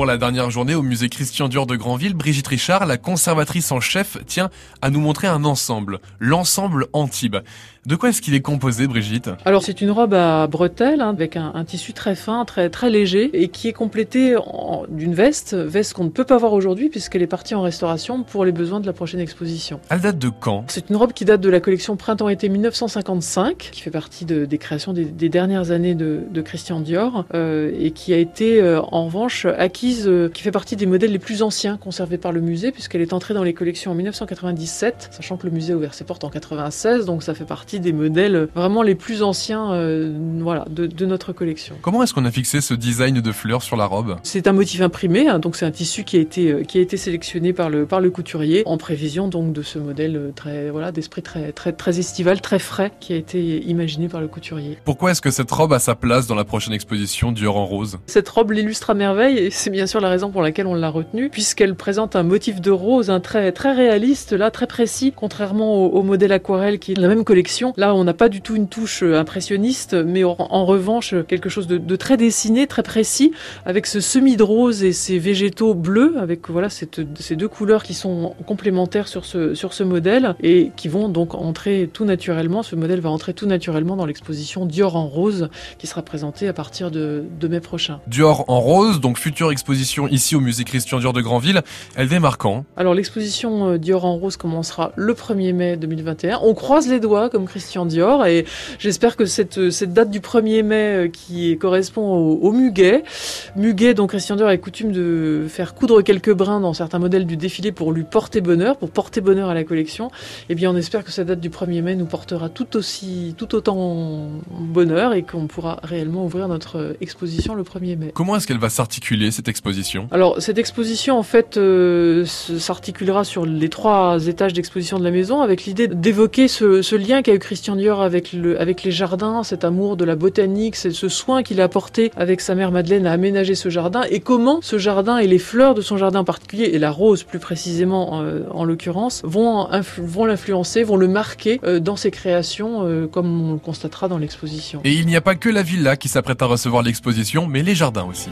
pour la dernière journée au musée Christian Dior de Granville, Brigitte Richard, la conservatrice en chef, tient à nous montrer un ensemble, l'ensemble Antibes. De quoi est-ce qu'il est composé, Brigitte? Alors c'est une robe à bretelles hein, avec un, tissu très fin, très très léger et qui est complété d'une veste, veste qu'on ne peut pas voir aujourd'hui puisqu'elle est partie en restauration pour les besoins de la prochaine exposition. Elle date de quand? C'est une robe qui date de la collection printemps-été 1955, qui fait partie de, des créations des, dernières années de, Christian Dior euh, et qui a été euh, en revanche acquise, euh, qui fait partie des modèles les plus anciens conservés par le musée puisqu'elle est entrée dans les collections en 1997, sachant que le musée a ouvert ses portes en 96, donc ça fait partie des modèles vraiment les plus anciens euh, voilà, de, notre collection. Comment est-ce qu'on a fixé ce design de fleurs sur la robe? C'est un motif imprimé, hein, donc c'est un tissu qui a été euh, qui a été sélectionné par le par le couturier en prévision donc de ce modèle très voilà d'esprit très très très estival, très frais qui a été imaginé par le couturier. Pourquoi est-ce que cette robe a sa place dans la prochaine exposition Dior en rose? Cette robe l'illustre à merveille et c'est bien sûr la raison pour laquelle on l'a retenue puisqu'elle présente un motif de rose un très très réaliste là très précis contrairement au modèle aquarelle qui est la même collection Là, on n'a pas du tout une touche euh, impressionniste, mais en, revanche, quelque chose de, très dessiné, très précis, avec ce semi de rose et ces végétaux bleus, avec voilà ces deux couleurs qui sont complémentaires sur ce, modèle et qui vont donc entrer tout naturellement. Ce modèle va entrer tout naturellement dans l'exposition Dior en rose qui sera présentée à partir de, mai prochain. Dior en rose, donc future exposition ici au musée Christian Dior de Granville. Elle démarre quand Alors l'exposition euh, Dior en rose commencera le 1er mai 2021. On croise les doigts comme Christian Dior. Et j'espère que cette, cette date du 1er mai euh, qui correspond au, muguet, muguet dont Christian Dior a coutume de faire coudre quelques brins dans certains modèles du défilé pour lui porter bonheur, pour porter bonheur à la collection, eh bien on espère que cette date du 1er mai nous portera tout aussi, tout autant bonheur et qu'on pourra réellement ouvrir notre exposition le 1er mai. Comment est-ce qu'elle va s'articuler cette exposition Alors cette exposition en fait euh, s'articulera sur les trois étages d'exposition de la maison avec l'idée d'évoquer ce, ce lien qu'a Christian Dior avec, le, avec les jardins, cet amour de la botanique, ce soin qu'il a apporté avec sa mère Madeleine à aménager ce jardin et comment ce jardin et les fleurs de son jardin en particulier et la rose plus précisément euh, en l'occurrence vont, vont l'influencer, vont le marquer euh, dans ses créations euh, comme on le constatera dans l'exposition. Et il n'y a pas que la villa qui s'apprête à recevoir l'exposition mais les jardins aussi.